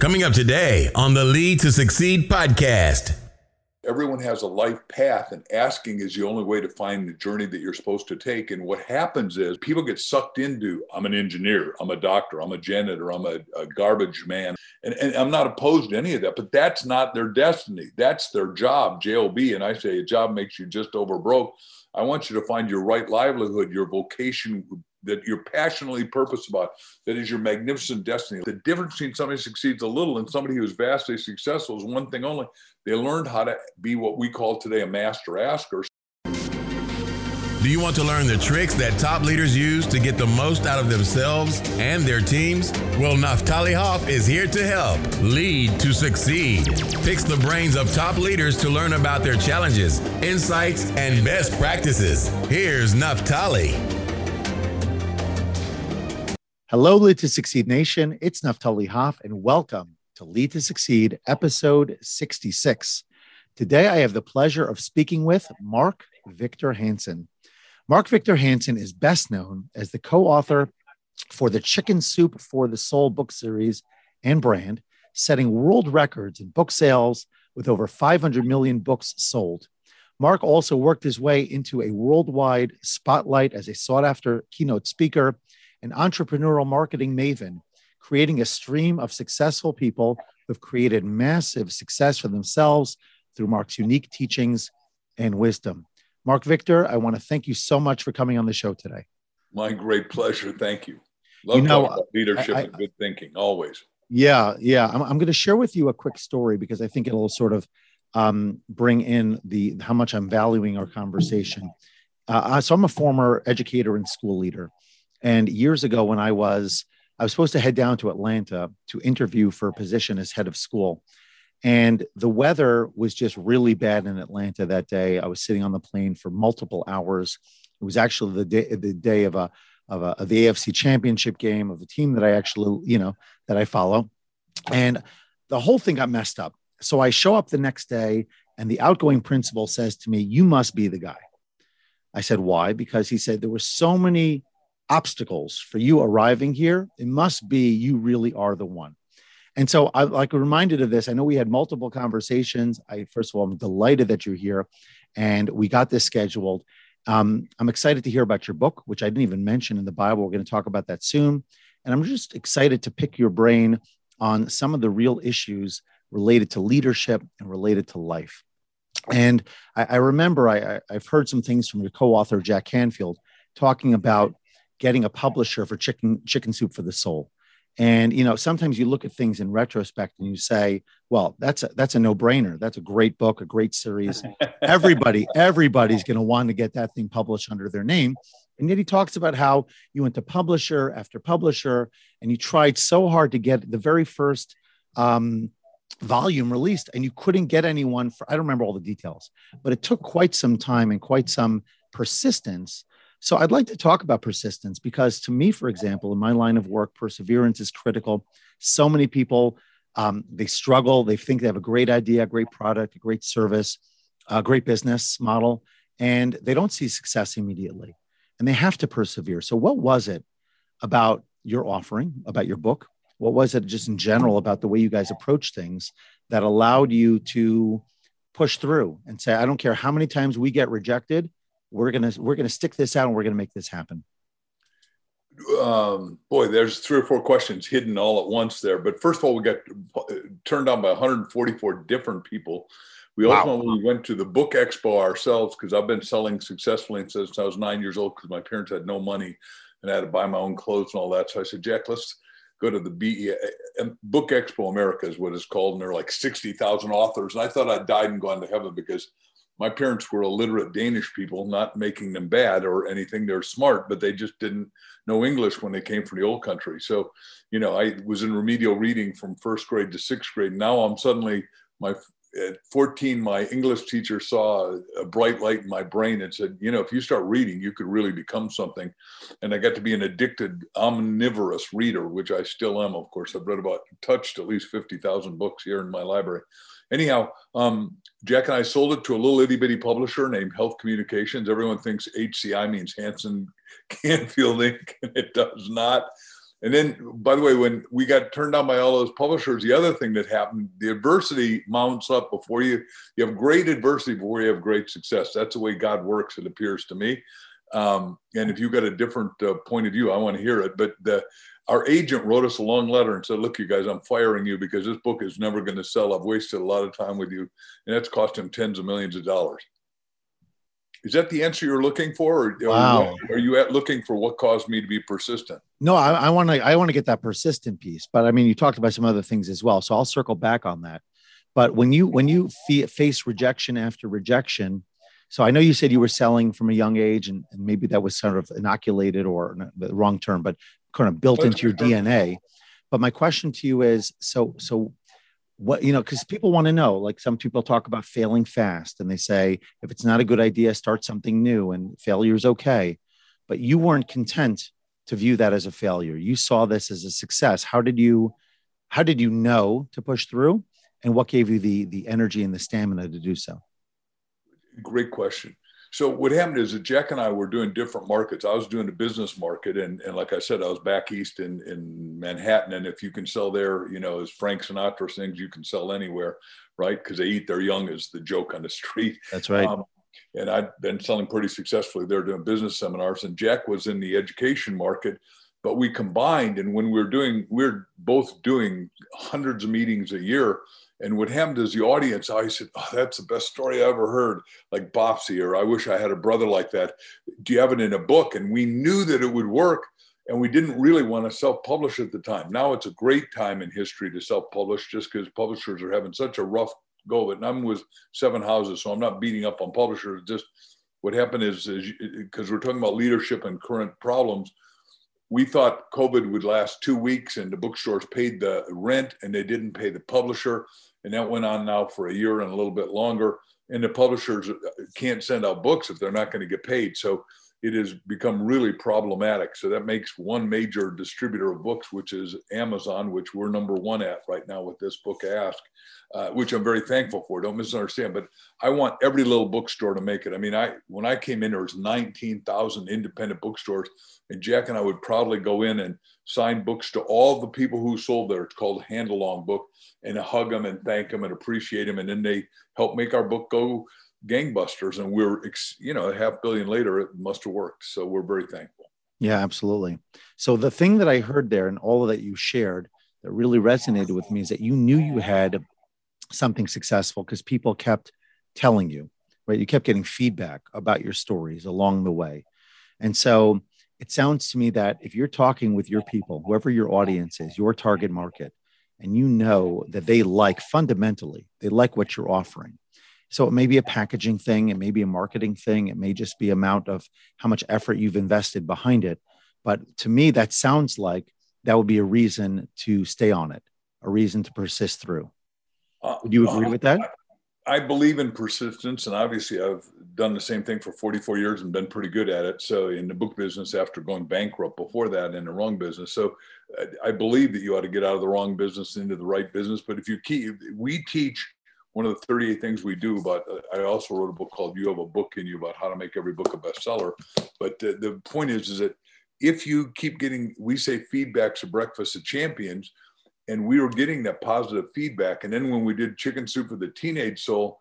Coming up today on the Lead to Succeed podcast. Everyone has a life path, and asking is the only way to find the journey that you're supposed to take. And what happens is people get sucked into I'm an engineer, I'm a doctor, I'm a janitor, I'm a, a garbage man. And, and I'm not opposed to any of that, but that's not their destiny. That's their job, JOB. And I say a job makes you just over broke. I want you to find your right livelihood, your vocation that you're passionately purpose about, that is your magnificent destiny. The difference between somebody who succeeds a little and somebody who is vastly successful is one thing only. They learned how to be what we call today a master asker. Do you want to learn the tricks that top leaders use to get the most out of themselves and their teams? Well, Naftali Hoff is here to help lead to succeed. Picks the brains of top leaders to learn about their challenges, insights, and best practices. Here's Naftali. Hello, Lead to Succeed Nation. It's Naftali Hoff, and welcome to Lead to Succeed, episode 66. Today, I have the pleasure of speaking with Mark Victor Hansen. Mark Victor Hansen is best known as the co author for the Chicken Soup for the Soul book series and brand, setting world records in book sales with over 500 million books sold. Mark also worked his way into a worldwide spotlight as a sought after keynote speaker an entrepreneurial marketing maven, creating a stream of successful people who've created massive success for themselves through Mark's unique teachings and wisdom. Mark Victor, I want to thank you so much for coming on the show today. My great pleasure. Thank you. Love you know, leadership I, I, and good thinking, always. Yeah, yeah. I'm, I'm going to share with you a quick story because I think it'll sort of um, bring in the how much I'm valuing our conversation. Uh, so I'm a former educator and school leader, and years ago, when I was, I was supposed to head down to Atlanta to interview for a position as head of school. And the weather was just really bad in Atlanta that day. I was sitting on the plane for multiple hours. It was actually the day, the day of a, of, a, of the AFC championship game of a team that I actually, you know, that I follow. And the whole thing got messed up. So I show up the next day and the outgoing principal says to me, you must be the guy. I said, why? Because he said there were so many obstacles for you arriving here, it must be you really are the one. And so I like reminded of this. I know we had multiple conversations. I first of all, I'm delighted that you're here and we got this scheduled. Um, I'm excited to hear about your book, which I didn't even mention in the Bible. We're going to talk about that soon. And I'm just excited to pick your brain on some of the real issues related to leadership and related to life. And I, I remember I, i've heard some things from your co-author Jack Canfield talking about getting a publisher for chicken chicken soup for the soul. And you know sometimes you look at things in retrospect and you say well that's a that's a no-brainer. That's a great book a great series. Everybody everybody's going to want to get that thing published under their name. And yet he talks about how you went to publisher after publisher and you tried so hard to get the very first um, volume released and you couldn't get anyone for i don't remember all the details but it took quite some time and quite some persistence so I'd like to talk about persistence because to me, for example, in my line of work, perseverance is critical. So many people, um, they struggle. They think they have a great idea, a great product, a great service, a great business model, and they don't see success immediately. And they have to persevere. So what was it about your offering, about your book? What was it just in general about the way you guys approach things that allowed you to push through and say, I don't care how many times we get rejected, we're gonna we're gonna stick this out and we're gonna make this happen. Um, boy there's three or four questions hidden all at once there. But first of all we got turned on by 144 different people. We ultimately wow. went to the book expo ourselves because i've been selling successfully since i was nine years old because my parents had no money and i had to buy my own clothes and all that. So i said jack let's go to the BE, Book Expo America is what it's called, and there are like 60,000 authors. And I thought I'd died and gone to heaven because my parents were illiterate Danish people, not making them bad or anything. They're smart, but they just didn't know English when they came from the old country. So, you know, I was in remedial reading from first grade to sixth grade. Now I'm suddenly my at 14, my English teacher saw a bright light in my brain and said, you know, if you start reading, you could really become something. And I got to be an addicted, omnivorous reader, which I still am. Of course, I've read about, touched at least 50,000 books here in my library. Anyhow, um, Jack and I sold it to a little itty bitty publisher named Health Communications. Everyone thinks HCI means Hansen Canfield Inc., and it does not. And then, by the way, when we got turned down by all those publishers, the other thing that happened, the adversity mounts up before you. You have great adversity before you have great success. That's the way God works. It appears to me. Um, and if you've got a different uh, point of view, I want to hear it. But the, our agent wrote us a long letter and said, "Look, you guys, I'm firing you because this book is never going to sell. I've wasted a lot of time with you, and that's cost him tens of millions of dollars." Is that the answer you're looking for, or wow. are you at looking for what caused me to be persistent? No, I want to. I want to get that persistent piece, but I mean, you talked about some other things as well, so I'll circle back on that. But when you when you face rejection after rejection, so I know you said you were selling from a young age, and, and maybe that was sort of inoculated or the wrong term, but kind of built into your DNA. But my question to you is, so so what you know because people want to know like some people talk about failing fast and they say if it's not a good idea start something new and failure is okay. But you weren't content to view that as a failure. You saw this as a success. How did you how did you know to push through and what gave you the the energy and the stamina to do so? Great question so what happened is that Jack and I were doing different markets. I was doing the business market, and, and like I said, I was back east in, in Manhattan. And if you can sell there, you know, as Frank Sinatra sings, you can sell anywhere, right? Because they eat their young is the joke on the street. That's right. Um, and I'd been selling pretty successfully there doing business seminars. And Jack was in the education market, but we combined. And when we we're doing, we we're both doing hundreds of meetings a year and what happened is the audience, I said, oh, that's the best story I ever heard, like Bopsy, or I wish I had a brother like that. Do you have it in a book? And we knew that it would work. And we didn't really want to self publish at the time. Now it's a great time in history to self publish just because publishers are having such a rough go of it. And I'm with seven houses, so I'm not beating up on publishers. Just what happened is, because we're talking about leadership and current problems, we thought COVID would last two weeks and the bookstores paid the rent and they didn't pay the publisher. And that went on now for a year and a little bit longer. And the publishers can't send out books if they're not going to get paid. So it has become really problematic. So that makes one major distributor of books, which is Amazon, which we're number one at right now with this book Ask, uh, which I'm very thankful for. Don't misunderstand, but I want every little bookstore to make it. I mean, I when I came in, there was 19,000 independent bookstores, and Jack and I would proudly go in and sign books to all the people who sold there. It's called Hand Along Book, and hug them and thank them and appreciate them, and then they help make our book go gangbusters and we're you know a half billion later it must have worked. So we're very thankful. Yeah absolutely. So the thing that i heard there and all of that you shared that really resonated with me is that you knew you had something successful because people kept telling you right? You kept getting feedback about your stories along the way. And so it sounds to me that if you're talking with your people whoever your audience is your target market and you know that they like fundamentally they like what you're offering so it may be a packaging thing, it may be a marketing thing, it may just be amount of how much effort you've invested behind it. But to me, that sounds like that would be a reason to stay on it, a reason to persist through. Uh, would you agree uh, with that? I believe in persistence, and obviously, I've done the same thing for 44 years and been pretty good at it. So, in the book business, after going bankrupt before that in the wrong business, so I believe that you ought to get out of the wrong business into the right business. But if you keep, we teach one of the 38 things we do about uh, i also wrote a book called you have a book in you about how to make every book a bestseller. But the, the point is is that if you keep getting we say feedbacks of breakfast of champions and we were getting that positive feedback. And then when we did chicken soup for the teenage soul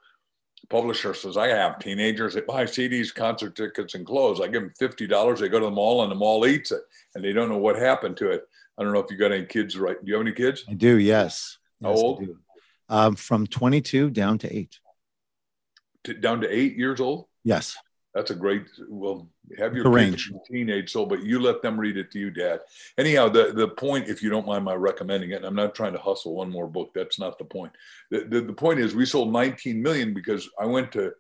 publisher says i have teenagers that buy cds concert tickets and clothes. I give them $50 they go to the mall and the mall eats it and they don't know what happened to it. I don't know if you got any kids right do you have any kids? I do yes. How yes, old um, from 22 down to eight. To, down to eight years old? Yes. That's a great. Well, have your range teenage soul, but you let them read it to you, Dad. Anyhow, the the point, if you don't mind my recommending it, I'm not trying to hustle one more book. That's not the point. The, the, the point is, we sold 19 million because I went to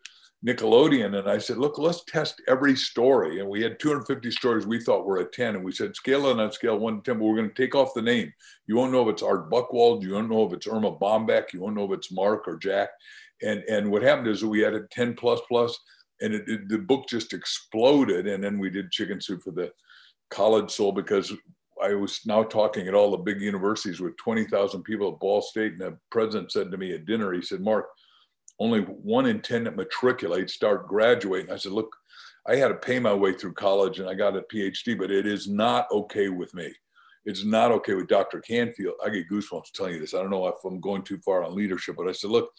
Nickelodeon and I said, look, let's test every story. And we had 250 stories we thought were a 10. And we said, scale it on scale one to 10, but we're going to take off the name. You won't know if it's Art Buchwald. You won't know if it's Erma Bombeck. You won't know if it's Mark or Jack. And, and what happened is we had a 10 plus plus and it, it, the book just exploded. And then we did Chicken Soup for the college soul because I was now talking at all the big universities with 20,000 people at Ball State. And the president said to me at dinner, he said, Mark, only one in 10 that matriculate start graduating. I said, look, I had to pay my way through college and I got a PhD, but it is not okay with me. it's not okay with Dr. Canfield. I get goosebumps telling you this. I don't know if I'm going too far on leadership, but I said, look,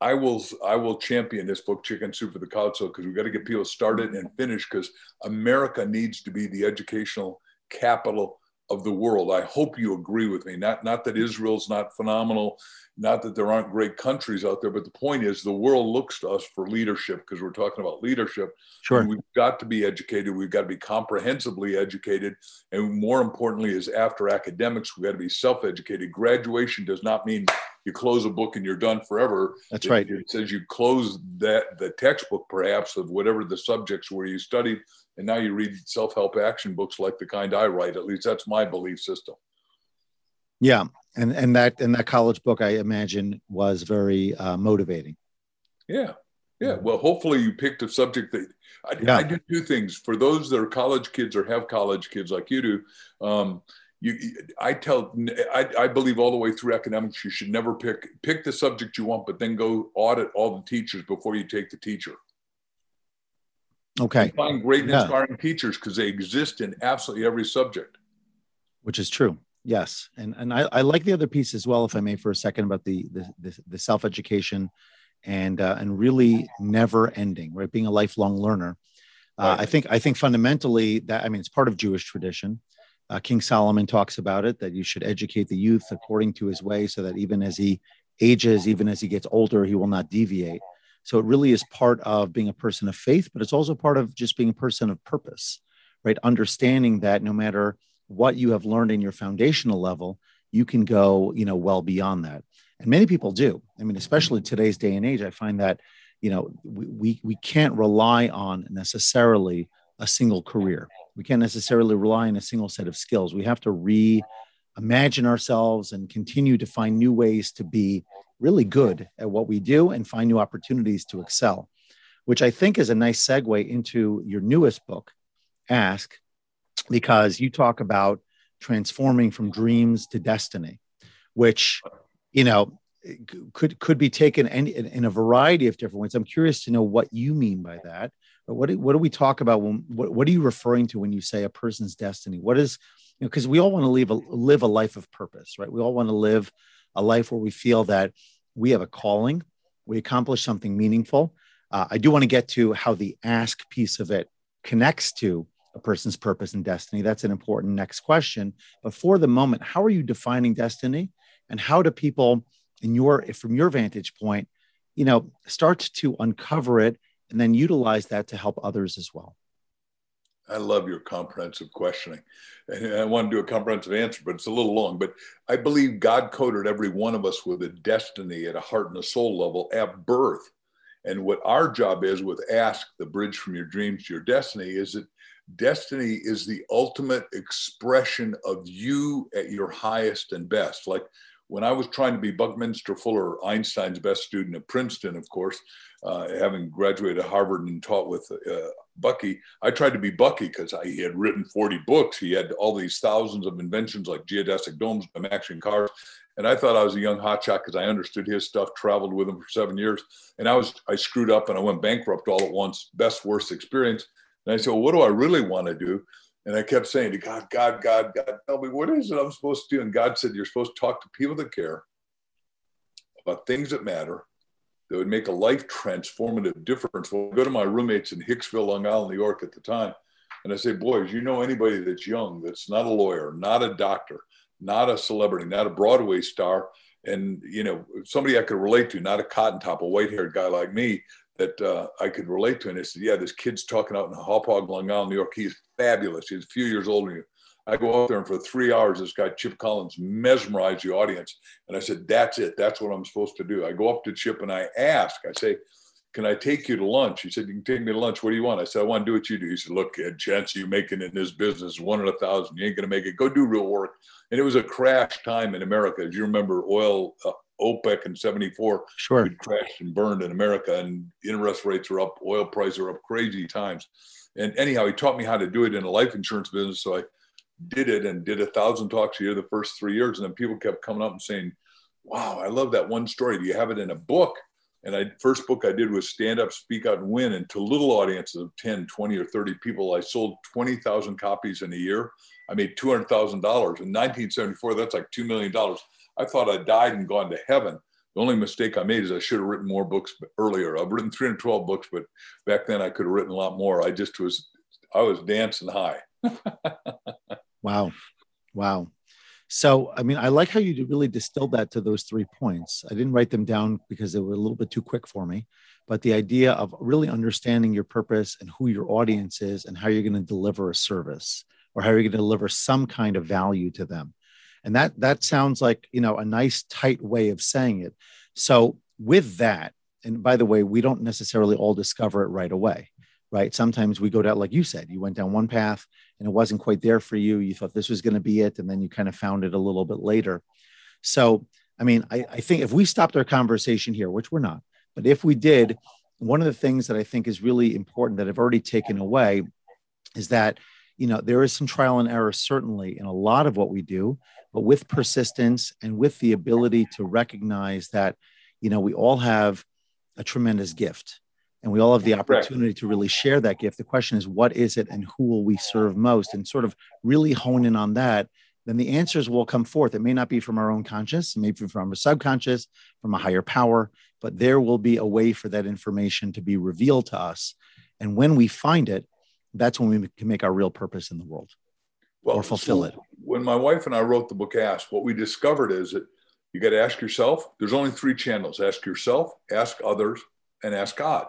I will I will champion this book, Chicken Soup for the Council, because we've got to get people started and finished because America needs to be the educational capital of the world. I hope you agree with me. Not not that Israel's not phenomenal, not that there aren't great countries out there, but the point is the world looks to us for leadership because we're talking about leadership. Sure. And we've got to be educated. We've got to be comprehensively educated. And more importantly, is after academics, we've got to be self-educated. Graduation does not mean you close a book and you're done forever. That's it, right. It says you close that the textbook perhaps of whatever the subjects where you studied and now you read self-help action books like the kind I write. At least that's my belief system. Yeah, and and that and that college book, I imagine, was very uh, motivating. Yeah, yeah. Well, hopefully you picked a subject that I, yeah. I do two things for those that are college kids or have college kids like you do. Um, you, I tell, I, I believe all the way through academics, you should never pick pick the subject you want, but then go audit all the teachers before you take the teacher. Okay. You find great and inspiring teachers because they exist in absolutely every subject. Which is true. Yes. And and I, I like the other piece as well, if I may, for a second about the the, the, the self education and uh, and really never ending, right? Being a lifelong learner. Uh, right. I think I think fundamentally that I mean it's part of Jewish tradition. Uh, King Solomon talks about it that you should educate the youth according to his way, so that even as he ages, even as he gets older, he will not deviate. So it really is part of being a person of faith, but it's also part of just being a person of purpose, right? Understanding that no matter what you have learned in your foundational level, you can go, you know, well beyond that. And many people do. I mean, especially today's day and age, I find that, you know, we, we, we can't rely on necessarily a single career. We can't necessarily rely on a single set of skills. We have to reimagine ourselves and continue to find new ways to be really good at what we do and find new opportunities to excel, which I think is a nice segue into your newest book, Ask, because you talk about transforming from dreams to destiny, which, you know, could could be taken in, in a variety of different ways. I'm curious to know what you mean by that. What do, what do we talk about when what, what are you referring to when you say a person's destiny? What is you know because we all want to live a live a life of purpose, right? We all want to live a life where we feel that we have a calling, we accomplish something meaningful. Uh, I do want to get to how the ask piece of it connects to a person's purpose and destiny. That's an important next question. But for the moment, how are you defining destiny, and how do people, in your from your vantage point, you know, start to uncover it and then utilize that to help others as well? I love your comprehensive questioning. And I want to do a comprehensive answer, but it's a little long. But I believe God coded every one of us with a destiny at a heart and a soul level at birth. And what our job is with Ask, the bridge from your dreams to your destiny, is that destiny is the ultimate expression of you at your highest and best. Like when I was trying to be Buckminster Fuller, Einstein's best student at Princeton, of course, uh, having graduated Harvard and taught with uh, Bucky, I tried to be Bucky because he had written 40 books. He had all these thousands of inventions like geodesic domes, action cars. And I thought I was a young hotshot because I understood his stuff, traveled with him for seven years. And I was, I screwed up and I went bankrupt all at once, best, worst experience. And I said, well, what do I really want to do? And I kept saying to God, God, God, God, tell me what is it I'm supposed to do? And God said, You're supposed to talk to people that care about things that matter that would make a life transformative difference. Well, I go to my roommates in Hicksville, Long Island, New York at the time, and I say, Boys, you know anybody that's young, that's not a lawyer, not a doctor, not a celebrity, not a Broadway star, and you know somebody I could relate to, not a cotton top, a white haired guy like me that uh, I could relate to. And I said, Yeah, this kid's talking out in Hauppauge, Long Island, New York. He's fabulous. He's a few years older than you. I go out there and for three hours, this guy, Chip Collins, mesmerized the audience. And I said, That's it. That's what I'm supposed to do. I go up to Chip and I ask, I say, Can I take you to lunch? He said, You can take me to lunch. What do you want? I said, I want to do what you do. He said, Look, kid, chance you making in this business, one in a thousand. You ain't going to make it. Go do real work. And it was a crash time in America. As you remember, oil, uh, OPEC in 74 sure. crashed and burned in America and interest rates are up, oil prices are up crazy times. And anyhow, he taught me how to do it in a life insurance business. So I did it and did a thousand talks a year the first three years. And then people kept coming up and saying, wow, I love that one story. Do you have it in a book? And I first book I did was stand up, speak out and win. And to little audiences of 10, 20 or 30 people, I sold 20,000 copies in a year. I made two hundred thousand dollars in 1974. That's like two million dollars. I thought I died and gone to heaven. The only mistake I made is I should have written more books earlier. I've written 312 books, but back then I could have written a lot more. I just was, I was dancing high. wow, wow. So, I mean, I like how you really distilled that to those three points. I didn't write them down because they were a little bit too quick for me, but the idea of really understanding your purpose and who your audience is and how you're going to deliver a service or how you're going to deliver some kind of value to them. And that that sounds like, you know, a nice tight way of saying it. So, with that, and by the way, we don't necessarily all discover it right away right? Sometimes we go down, like you said, you went down one path and it wasn't quite there for you. You thought this was going to be it. And then you kind of found it a little bit later. So, I mean, I, I think if we stopped our conversation here, which we're not, but if we did, one of the things that I think is really important that I've already taken away is that, you know, there is some trial and error, certainly, in a lot of what we do, but with persistence and with the ability to recognize that, you know, we all have a tremendous gift and we all have the opportunity to really share that gift. The question is, what is it and who will we serve most? And sort of really hone in on that. Then the answers will come forth. It may not be from our own conscious, maybe from our subconscious, from a higher power, but there will be a way for that information to be revealed to us. And when we find it, that's when we can make our real purpose in the world well, or fulfill so it. When my wife and I wrote the book Ask, what we discovered is that you got to ask yourself. There's only three channels ask yourself, ask others, and ask God.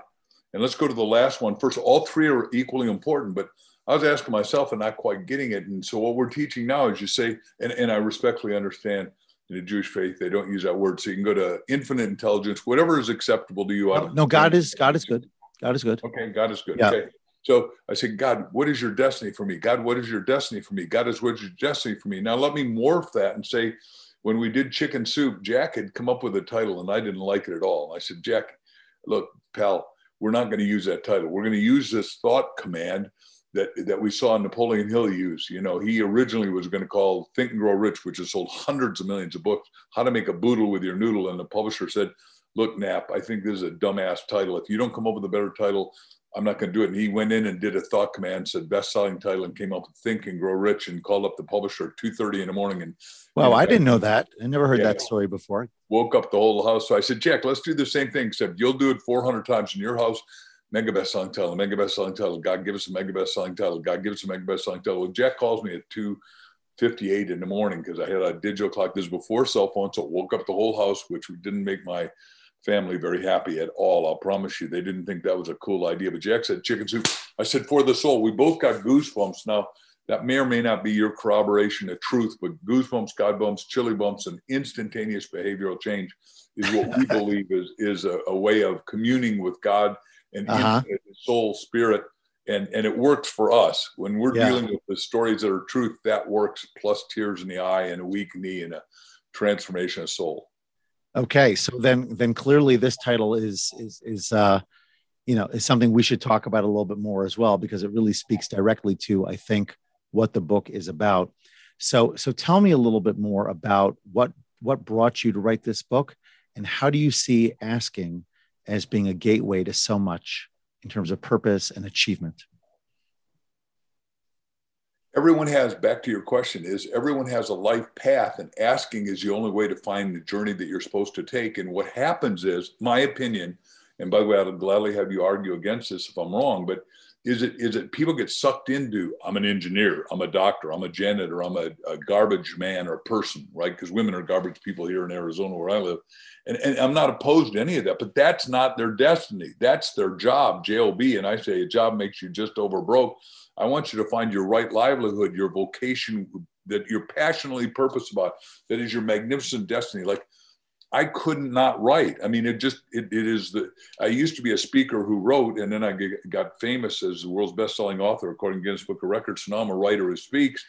And let's go to the last one first. All three are equally important, but I was asking myself and not quite getting it. And so what we're teaching now is you say, and, and I respectfully understand in the Jewish faith, they don't use that word. So you can go to infinite intelligence, whatever is acceptable to you. No, no God is God is good. God is good. Okay, God is good. Yeah. Okay. So I said, God, what is your destiny for me? God, what is your destiny for me? God is what is your destiny for me? Now let me morph that and say, when we did chicken soup, Jack had come up with a title and I didn't like it at all. I said, Jack, look, pal, we're not going to use that title. We're going to use this thought command that that we saw Napoleon Hill use. You know, he originally was going to call Think and Grow Rich, which has sold hundreds of millions of books, How to Make a Boodle with Your Noodle. And the publisher said, Look, Nap, I think this is a dumbass title. If you don't come up with a better title, I'm not going to do it. And he went in and did a thought command, said best selling title, and came up with Think and Grow Rich and called up the publisher at 2.30 in the morning. And well, I didn't know that. I never heard yeah, that story before. Woke up the whole house. So I said, Jack, let's do the same thing, except you'll do it 400 times in your house. Mega best selling title, mega best selling title. God give us a mega best selling title. God give us a mega best selling title. Well, Jack calls me at 2.58 in the morning because I had a digital clock. This was before cell phone. So it woke up the whole house, which didn't make my – family very happy at all. I'll promise you, they didn't think that was a cool idea. But Jack said chicken soup. I said for the soul. We both got goosebumps. Now that may or may not be your corroboration of truth, but goosebumps, God bumps, chili bumps, and instantaneous behavioral change is what we believe is is a, a, way of communing with God and uh-huh. soul, spirit. And, and it works for us when we're yeah. dealing with the stories that are truth. That works plus tears in the eye and a weak knee and a transformation of soul. Okay, so then then clearly this title is is is uh, you know is something we should talk about a little bit more as well because it really speaks directly to I think what the book is about. So so tell me a little bit more about what what brought you to write this book and how do you see asking as being a gateway to so much in terms of purpose and achievement? Everyone has back to your question is everyone has a life path and asking is the only way to find the journey that you're supposed to take. And what happens is my opinion and by the way i'll gladly have you argue against this if i'm wrong but is it is it people get sucked into i'm an engineer i'm a doctor i'm a janitor i'm a, a garbage man or person right? Because women are garbage people here in arizona where i live. And, and i'm not opposed to any of that but that's not their destiny. That's their job job and i say a job makes you just over broke. I want you to find your right livelihood, your vocation that you're passionately purpose about, that is your magnificent destiny. Like I couldn't not write. I mean, it just, it, it is the, I used to be a speaker who wrote, and then I got famous as the world's best-selling author, according to Guinness Book of Records. So now I'm a writer who speaks.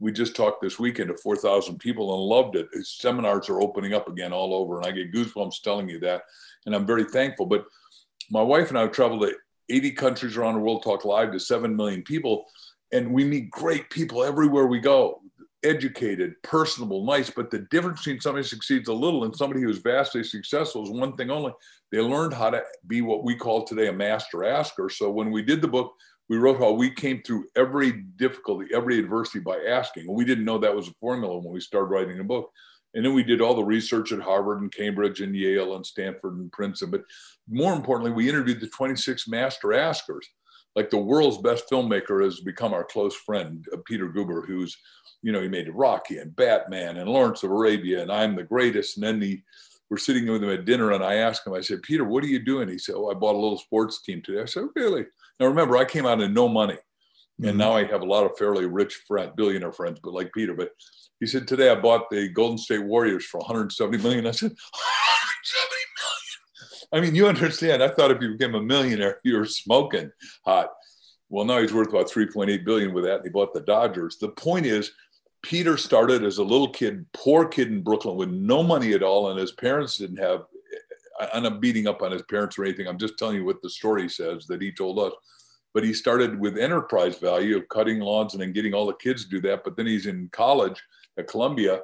We just talked this weekend to 4,000 people and loved it. Seminars are opening up again all over, and I get goosebumps telling you that. And I'm very thankful. But my wife and I have traveled to 80 countries around the world, talk live to 7 million people. And we meet great people everywhere we go, educated, personable, nice. But the difference between somebody who succeeds a little and somebody who is vastly successful is one thing only. They learned how to be what we call today a master asker. So when we did the book, we wrote how we came through every difficulty, every adversity by asking. We didn't know that was a formula when we started writing the book. And then we did all the research at Harvard and Cambridge and Yale and Stanford and Princeton. But more importantly, we interviewed the 26 master askers. Like the world's best filmmaker has become our close friend, uh, Peter Guber, who's, you know, he made Rocky and Batman and Lawrence of Arabia and I'm the greatest. And then he, we're sitting with him at dinner and I asked him, I said, Peter, what are you doing? He said, Oh, I bought a little sports team today. I said, Really? Now remember, I came out of no money. And mm-hmm. now I have a lot of fairly rich friends, billionaire friends, but like Peter. But he said, Today I bought the Golden State Warriors for 170 million. I said, 170 million. I mean, you understand. I thought if you became a millionaire, you were smoking hot. Well, now he's worth about 3.8 billion with that. And he bought the Dodgers. The point is, Peter started as a little kid, poor kid in Brooklyn with no money at all, and his parents didn't have. I'm not beating up on his parents or anything. I'm just telling you what the story says that he told us. But he started with enterprise value of cutting lawns and then getting all the kids to do that. But then he's in college at Columbia,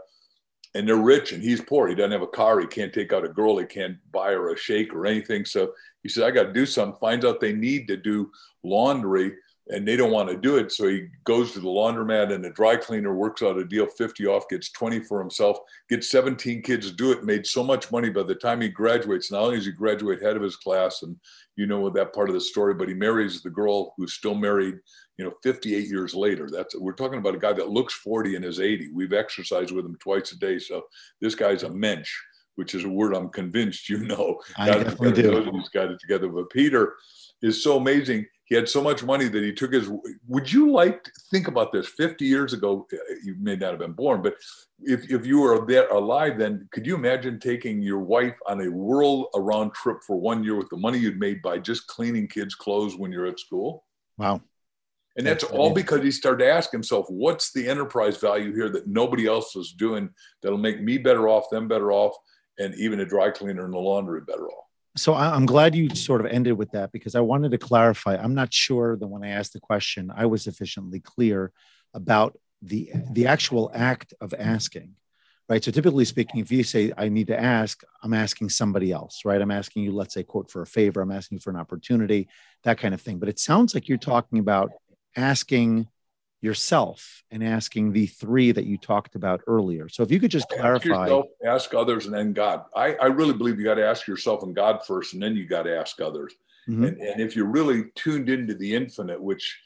and they're rich and he's poor. He doesn't have a car. He can't take out a girl. He can't buy her a shake or anything. So he said, I got to do something. Finds out they need to do laundry and they don't want to do it. So he goes to the laundromat and the dry cleaner works out a deal 50 off, gets 20 for himself, gets 17 kids to do it, made so much money by the time he graduates. Not only does he graduate head of his class, and you know that part of the story, but he marries the girl who's still married, you know, 58 years later. That's we're talking about a guy that looks 40 and is 80. We've exercised with him twice a day. So this guy's a mensch, which is a word I'm convinced you know. I definitely do. He's got it together. But Peter is so amazing he had so much money that he took his would you like to think about this 50 years ago uh, you may not have been born but if, if you were there alive then could you imagine taking your wife on a world around trip for one year with the money you'd made by just cleaning kids clothes when you're at school? Wow. And that's, that's all because he started to ask himself what's the enterprise value here that nobody else is doing that'll make me better off them better off and even a dry cleaner and the laundry better off so I'm glad you sort of ended with that because I wanted to clarify. I'm not sure that when I asked the question, I was sufficiently clear about the the actual act of asking, right? So typically speaking, if you say I need to ask, I'm asking somebody else, right? I'm asking you, let's say, quote for a favor. I'm asking for an opportunity, that kind of thing. But it sounds like you're talking about asking yourself and asking the three that you talked about earlier. So if you could just clarify. Ask, yourself, ask others and then God. I, I really believe you got to ask yourself and God first, and then you got to ask others. Mm-hmm. And, and if you're really tuned into the infinite, which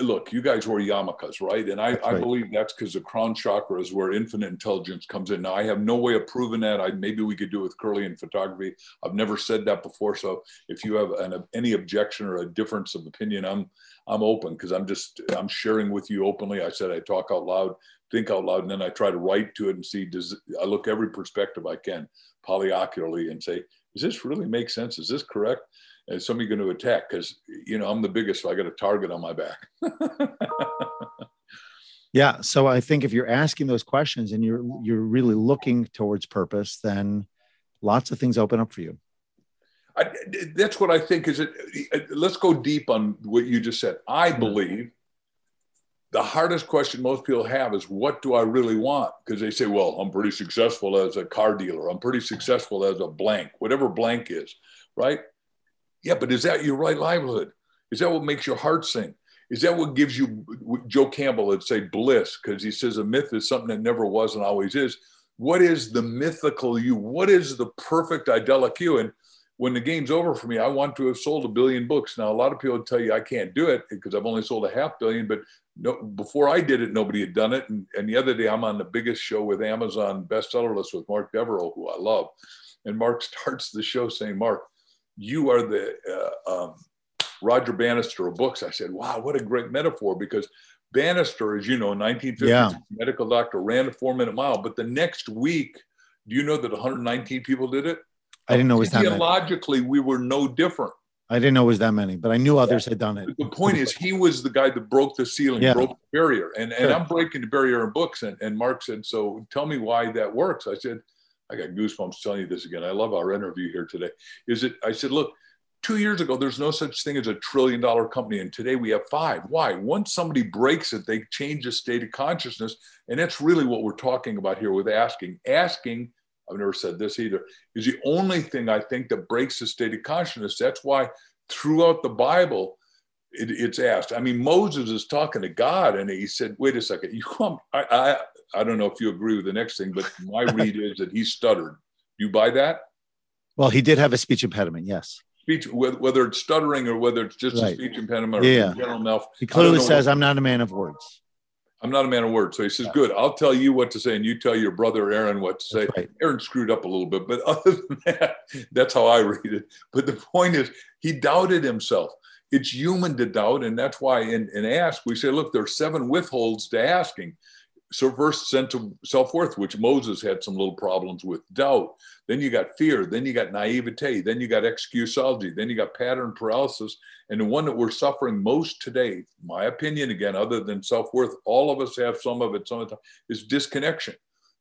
look, you guys wear yarmulkes, right? And I, right. I believe that's because the crown chakra is where infinite intelligence comes in. Now, I have no way of proving that. I maybe we could do it with Kirlian photography. I've never said that before. So if you have an, any objection or a difference of opinion, I'm I'm open because I'm just I'm sharing with you openly. I said I talk out loud, think out loud, and then I try to write to it and see does I look every perspective I can polyocularly and say, does this really make sense? Is this correct? And somebody going to attack because you know I'm the biggest, so I got a target on my back. yeah. So I think if you're asking those questions and you're you're really looking towards purpose, then lots of things open up for you. I, that's what I think is it. Let's go deep on what you just said. I mm-hmm. believe the hardest question most people have is what do I really want? Because they say, well, I'm pretty successful as a car dealer. I'm pretty successful as a blank, whatever blank is, right? Yeah, but is that your right livelihood? Is that what makes your heart sing? Is that what gives you, Joe Campbell would say, bliss? Because he says a myth is something that never was and always is. What is the mythical you? What is the perfect idyllic you? And when the game's over for me, I want to have sold a billion books. Now, a lot of people tell you I can't do it because I've only sold a half billion, but no, before I did it, nobody had done it. And, and the other day, I'm on the biggest show with Amazon bestseller list with Mark Devereaux, who I love. And Mark starts the show saying, Mark, you are the uh, um, Roger Bannister of books. I said, wow, what a great metaphor because Bannister, as you know, 1950 yeah. medical doctor, ran a four minute mile. But the next week, do you know that 119 people did it? I didn't know it was that many. Theologically, we were no different. I didn't know it was that many, but I knew others yeah. had done it. The point is, he was the guy that broke the ceiling, yeah. broke the barrier. And, and I'm breaking the barrier in books. And, and Mark said, So tell me why that works. I said, I got goosebumps telling you this again. I love our interview here today. Is it, I said, Look, two years ago, there's no such thing as a trillion dollar company. And today we have five. Why? Once somebody breaks it, they change the state of consciousness. And that's really what we're talking about here with asking. Asking I've never said this either, is the only thing I think that breaks the state of consciousness. That's why throughout the Bible, it, it's asked. I mean, Moses is talking to God, and he said, "Wait a second, you come." I, I I don't know if you agree with the next thing, but my read is that he stuttered. You buy that? Well, he did have a speech impediment. Yes. Speech, whether it's stuttering or whether it's just right. a speech impediment or yeah. general mouth. He clearly says, what, "I'm not a man of words." I'm not a man of words. So he says, yeah. "Good. I'll tell you what to say, and you tell your brother Aaron what to say." Right. Aaron screwed up a little bit, but other than that, that's how I read it. But the point is, he doubted himself it's human to doubt. And that's why in, in ask, we say, look, there are seven withholds to asking. So first sense of self-worth, which Moses had some little problems with, doubt. Then you got fear. Then you got naivete. Then you got excusology. Then you got pattern paralysis. And the one that we're suffering most today, my opinion again, other than self-worth, all of us have some of it, some of the time, is disconnection.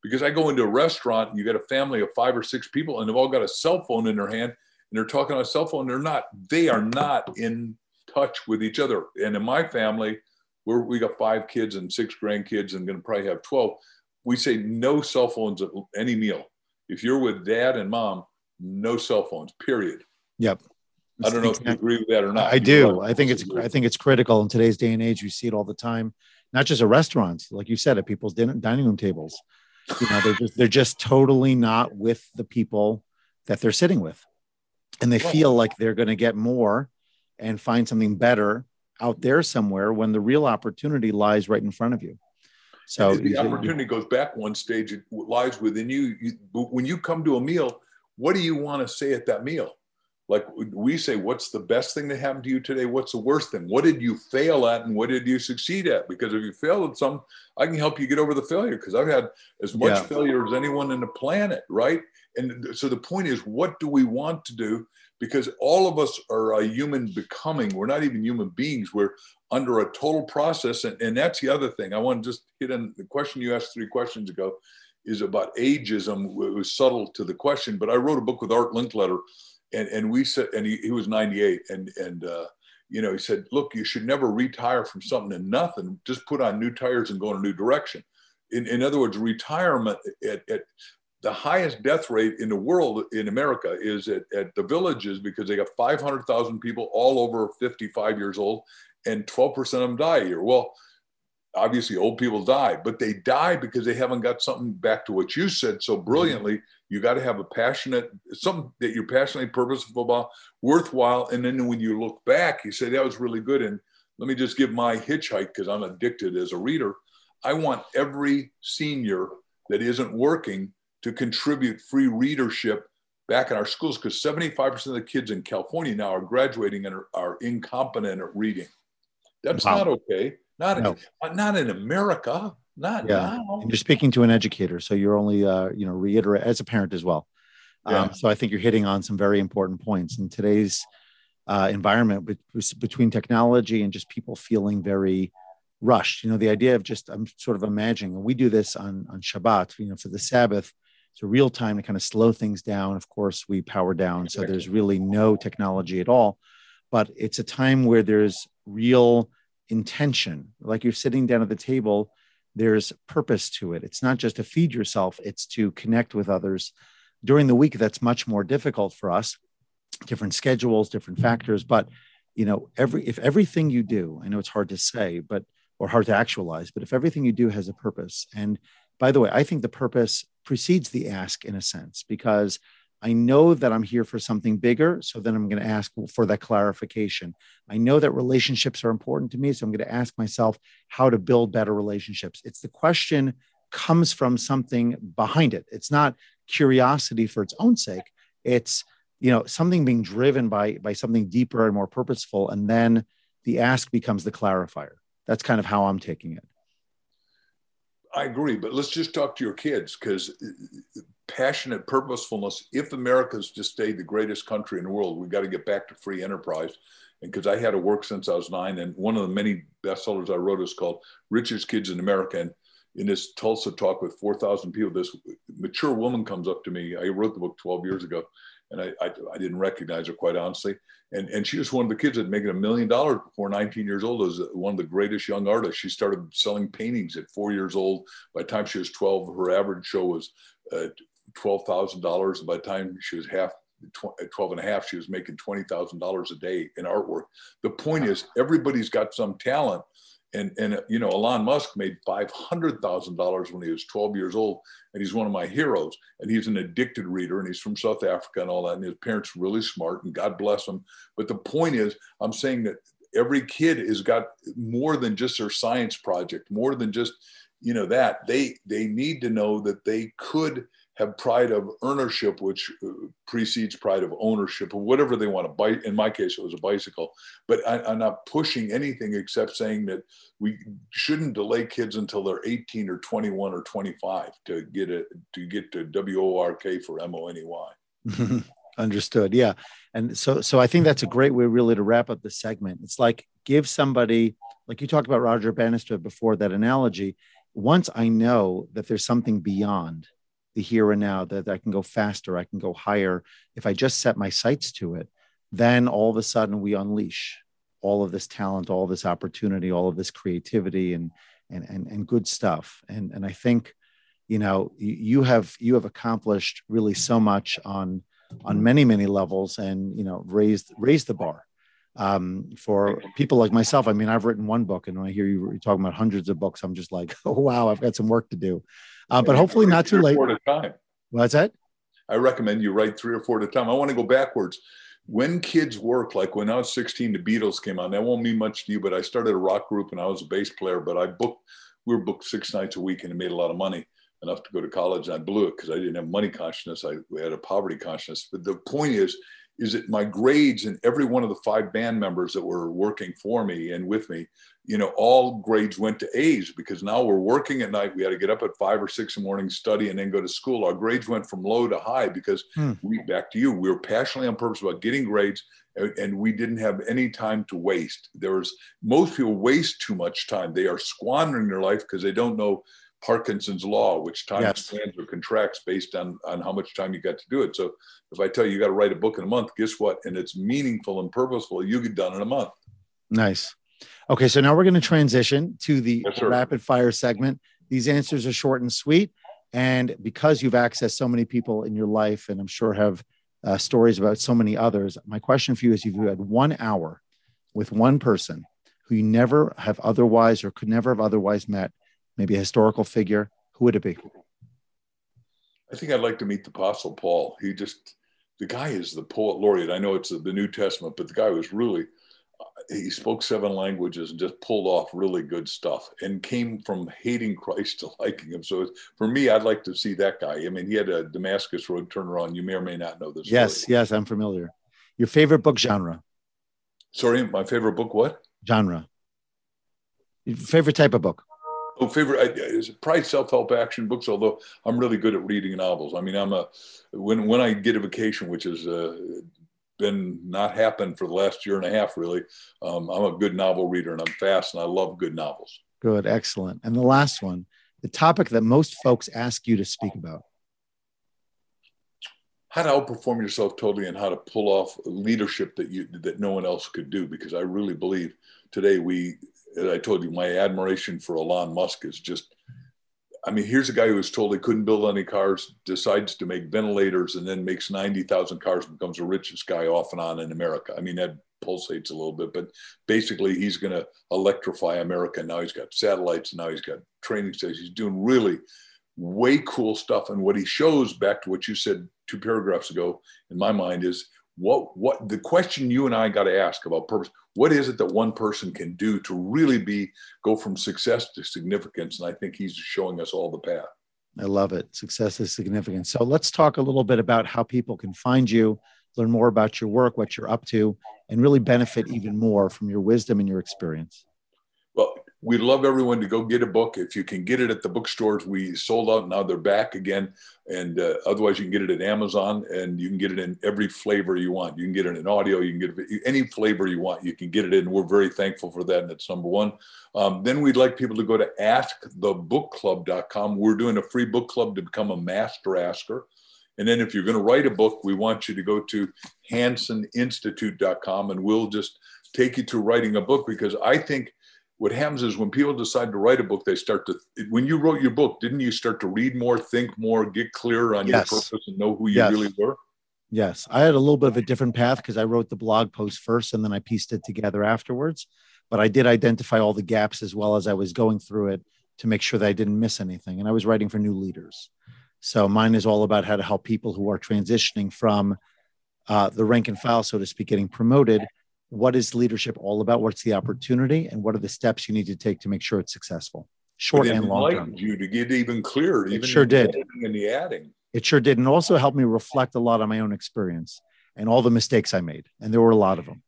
Because I go into a restaurant, and you got a family of five or six people, and they've all got a cell phone in their hand, and they're talking on a cell phone. They're not, they are not in touch with each other. And in my family, we're, we got five kids and six grandkids and going to probably have 12. We say no cell phones at any meal. If you're with dad and mom, no cell phones, period. Yep. I don't know if you agree with that or not. I do. I think it's I think it's critical in today's day and age. We see it all the time, not just at restaurants, like you said, at people's dinner, dining room tables. You know, they're just they're just totally not with the people that they're sitting with and they feel like they're going to get more and find something better out there somewhere when the real opportunity lies right in front of you. So the opportunity goes back one stage, it lies within you. you. When you come to a meal, what do you want to say at that meal? Like we say, what's the best thing that happened to you today? What's the worst thing? What did you fail at and what did you succeed at? Because if you failed at some, I can help you get over the failure because I've had as much yeah. failure as anyone in the planet, right? And so the point is, what do we want to do? Because all of us are a human becoming. We're not even human beings. We're under a total process. And, and that's the other thing. I want to just hit on the question you asked three questions ago is about ageism. It was subtle to the question, but I wrote a book with Art Linkletter and and we said, and he, he was 98, and and uh, you know, he said, look, you should never retire from something and nothing. Just put on new tires and go in a new direction. In, in other words, retirement at, at the highest death rate in the world in America is at, at the villages because they got 500,000 people all over 55 years old and 12% of them die a year. Well, obviously old people die, but they die because they haven't got something back to what you said so mm-hmm. brilliantly. You got to have a passionate, something that you're passionately purposeful about, worthwhile. And then when you look back, you say, that was really good. And let me just give my hitchhike because I'm addicted as a reader. I want every senior that isn't working to contribute free readership back in our schools because 75% of the kids in California now are graduating and are, are incompetent at reading. That's wow. not okay. Not, no. in, not in America. Not yeah. now. And you're speaking to an educator, so you're only uh, you know reiterate as a parent as well. Yeah. Um, so I think you're hitting on some very important points in today's uh, environment between technology and just people feeling very rushed. You know, the idea of just I'm sort of imagining, and we do this on on Shabbat. You know, for the Sabbath, a real time to kind of slow things down. Of course, we power down, so there's really no technology at all. But it's a time where there's real intention, like you're sitting down at the table there's purpose to it. It's not just to feed yourself, it's to connect with others. During the week, that's much more difficult for us, different schedules, different factors. But you know, every if everything you do, I know it's hard to say, but or hard to actualize, but if everything you do has a purpose, and by the way, I think the purpose precedes the ask in a sense because I know that I'm here for something bigger. So then I'm going to ask for that clarification. I know that relationships are important to me. So I'm going to ask myself how to build better relationships. It's the question comes from something behind it. It's not curiosity for its own sake. It's, you know, something being driven by, by something deeper and more purposeful. And then the ask becomes the clarifier. That's kind of how I'm taking it. I agree, but let's just talk to your kids because uh, passionate purposefulness. If America's just stayed the greatest country in the world, we've got to get back to free enterprise. And because I had to work since I was nine, and one of the many bestsellers I wrote is called Richest Kids in America. And in this Tulsa talk with 4,000 people, this mature woman comes up to me. I wrote the book 12 years ago, and I, I, I didn't recognize her quite honestly. And, and she was one of the kids that making a million dollars before 19 years old. Was one of the greatest young artists. She started selling paintings at four years old. By the time she was 12, her average show was uh, $12,000. By the time she was half at 12 and a half, she was making $20,000 a day in artwork. The point is, everybody's got some talent. And, and you know, Elon Musk made $500,000 when he was 12 years old, and he's one of my heroes. And he's an addicted reader, and he's from South Africa and all that. And his parents are really smart, and God bless him. But the point is, I'm saying that every kid has got more than just their science project, more than just you know that they they need to know that they could have pride of ownership which uh, precedes pride of ownership or whatever they want to buy in my case it was a bicycle but I, am not pushing anything except saying that we shouldn't delay kids until they're 18 or 21 or 25 to get it to get to w-o-r-k for m-o-n-e-y understood yeah. And so so i think that's a great way really to wrap up the segment. It's like give somebody like you talked about roger bannister before that analogy once I know that there's something beyond the here and now, that I can go faster, I can go higher, if I just set my sights to it, then all of a sudden we unleash all of this talent, all this opportunity, all of this creativity and and and, and good stuff. And and I think, you know, you have you have accomplished really so much on on many many levels and you know raised raised the bar um, for people like myself. I mean, I've written one book, and when I hear you talking about hundreds of books, I'm just like, oh wow, I've got some work to do. Uh, but hopefully, not too late. At a time. What's that? I recommend you write three or four at a time. I want to go backwards. When kids work, like when I was 16, the Beatles came on. That won't mean much to you, but I started a rock group and I was a bass player. But I booked, we were booked six nights a week and it made a lot of money enough to go to college. And I blew it because I didn't have money consciousness. I had a poverty consciousness. But the point is, is that my grades and every one of the five band members that were working for me and with me, you know, all grades went to A's because now we're working at night. We had to get up at five or six in the morning, study, and then go to school. Our grades went from low to high because hmm. we, back to you, we were passionately on purpose about getting grades and we didn't have any time to waste. There was, most people waste too much time. They are squandering their life because they don't know Parkinson's law, which time yes. expands or contracts based on, on how much time you got to do it. So if I tell you you got to write a book in a month, guess what? And it's meaningful and purposeful, you get done in a month. Nice. Okay, so now we're going to transition to the yes, rapid fire segment. These answers are short and sweet. And because you've accessed so many people in your life, and I'm sure have uh, stories about so many others, my question for you is if you had one hour with one person who you never have otherwise or could never have otherwise met, maybe a historical figure, who would it be? I think I'd like to meet the Apostle Paul. He just, the guy is the poet laureate. I know it's the New Testament, but the guy was really, he spoke seven languages and just pulled off really good stuff and came from hating Christ to liking him. So for me, I'd like to see that guy. I mean, he had a Damascus Road turnaround. You may or may not know this. Yes, story. yes, I'm familiar. Your favorite book genre? Sorry, my favorite book, what? Genre. Your favorite type of book? Oh, favorite is probably self-help action books. Although I'm really good at reading novels. I mean, I'm a when when I get a vacation, which is uh, been not happened for the last year and a half, really. Um, I'm a good novel reader, and I'm fast, and I love good novels. Good, excellent. And the last one, the topic that most folks ask you to speak about. How to outperform yourself totally, and how to pull off leadership that you that no one else could do. Because I really believe today we as I told you, my admiration for Elon Musk is just. I mean, here's a guy who was told he couldn't build any cars, decides to make ventilators, and then makes 90,000 cars, becomes the richest guy off and on in America. I mean, that pulsates a little bit, but basically, he's going to electrify America. Now he's got satellites, now he's got training stations. He's doing really way cool stuff. And what he shows, back to what you said two paragraphs ago, in my mind, is what what the question you and I got to ask about purpose. What is it that one person can do to really be go from success to significance? And I think he's showing us all the path. I love it. Success is significant. So let's talk a little bit about how people can find you, learn more about your work, what you're up to, and really benefit even more from your wisdom and your experience. We'd love everyone to go get a book. If you can get it at the bookstores, we sold out. Now they're back again. And uh, otherwise, you can get it at Amazon and you can get it in every flavor you want. You can get it in audio, you can get it any flavor you want. You can get it in. We're very thankful for that. And that's number one. Um, then we'd like people to go to askthebookclub.com. We're doing a free book club to become a master asker. And then if you're going to write a book, we want you to go to hanseninstitute.com and we'll just take you to writing a book because I think what happens is when people decide to write a book, they start to. When you wrote your book, didn't you start to read more, think more, get clearer on yes. your purpose, and know who you yes. really were? Yes, I had a little bit of a different path because I wrote the blog post first and then I pieced it together afterwards. But I did identify all the gaps as well as I was going through it to make sure that I didn't miss anything. And I was writing for new leaders. So mine is all about how to help people who are transitioning from uh, the rank and file, so to speak, getting promoted. What is leadership all about? What's the opportunity? And what are the steps you need to take to make sure it's successful? Short and long term. You to get even clearer. It sure did. In the adding. It sure did. And also helped me reflect a lot on my own experience and all the mistakes I made. And there were a lot of them.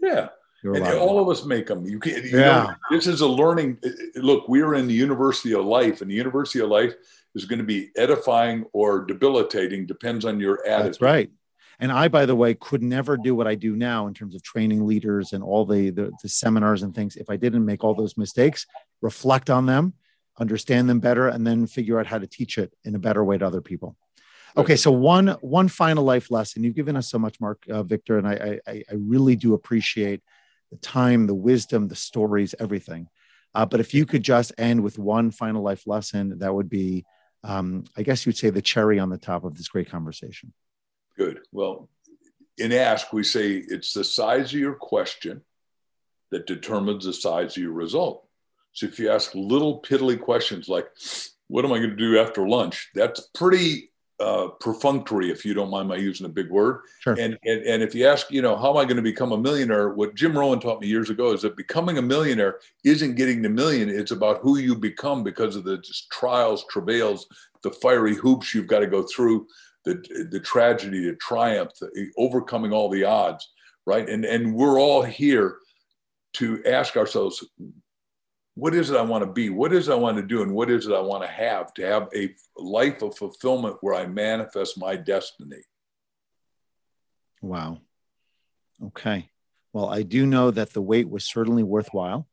Yeah. And all of, us make them. You can. You yeah. Know, this is a learning. Look, we're in the University of Life, and the University of Life is going to be edifying or debilitating. Depends on your attitude. That's right. And I, by the way, could never do what I do now in terms of training leaders and all the, the, the seminars and things if I didn't make all those mistakes, reflect on them, understand them better, and then figure out how to teach it in a better way to other people. Okay, so one one final life lesson. You've given us so much, Mark uh, Victor, and I, I I really do appreciate the time, the wisdom, the stories, everything. Uh, but if you could just end with one final life lesson, that would be, um, I guess you'd say, the cherry on the top of this great conversation. Good. Well, in Ask, we say it's the size of your question that determines the size of your result. So if you ask little piddly questions like, what am I going to do after lunch? That's pretty uh, perfunctory, if you don't mind my using a big word. Sure. And, and, and if you ask, you know, how am I going to become a millionaire? What Jim Rohn taught me years ago is that becoming a millionaire isn't getting the million. It's about who you become because of the trials, travails, the fiery hoops you've got to go through the, the tragedy, the triumph, the overcoming all the odds, right? And, and we're all here to ask ourselves, what is it I want to be? What is it I want to do? And what is it I want to have to have a life of fulfillment where I manifest my destiny? Wow. Okay. Well, I do know that the wait was certainly worthwhile.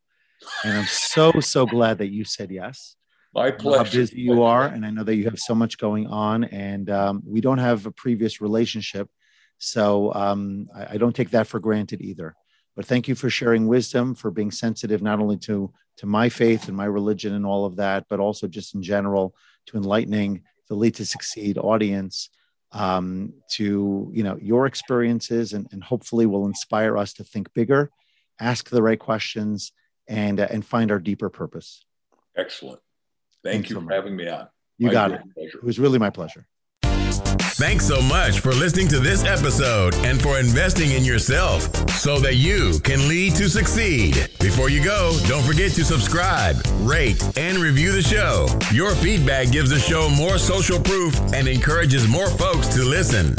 And I'm so, so glad that you said yes. My pleasure. How busy you are, and I know that you have so much going on, and um, we don't have a previous relationship, so um, I, I, don't take that for granted either. But thank you for sharing wisdom, for being sensitive not only to to my faith and my religion and all of that, but also just in general to enlightening the Lead to Succeed audience um, to you know your experiences, and, and hopefully will inspire us to think bigger, ask the right questions, and uh, and find our deeper purpose. Excellent. Thank Thanks you so for much. having me on. You my got it. Pleasure. It was really my pleasure. Thanks so much for listening to this episode and for investing in yourself so that you can lead to succeed. Before you go, don't forget to subscribe, rate, and review the show. Your feedback gives the show more social proof and encourages more folks to listen.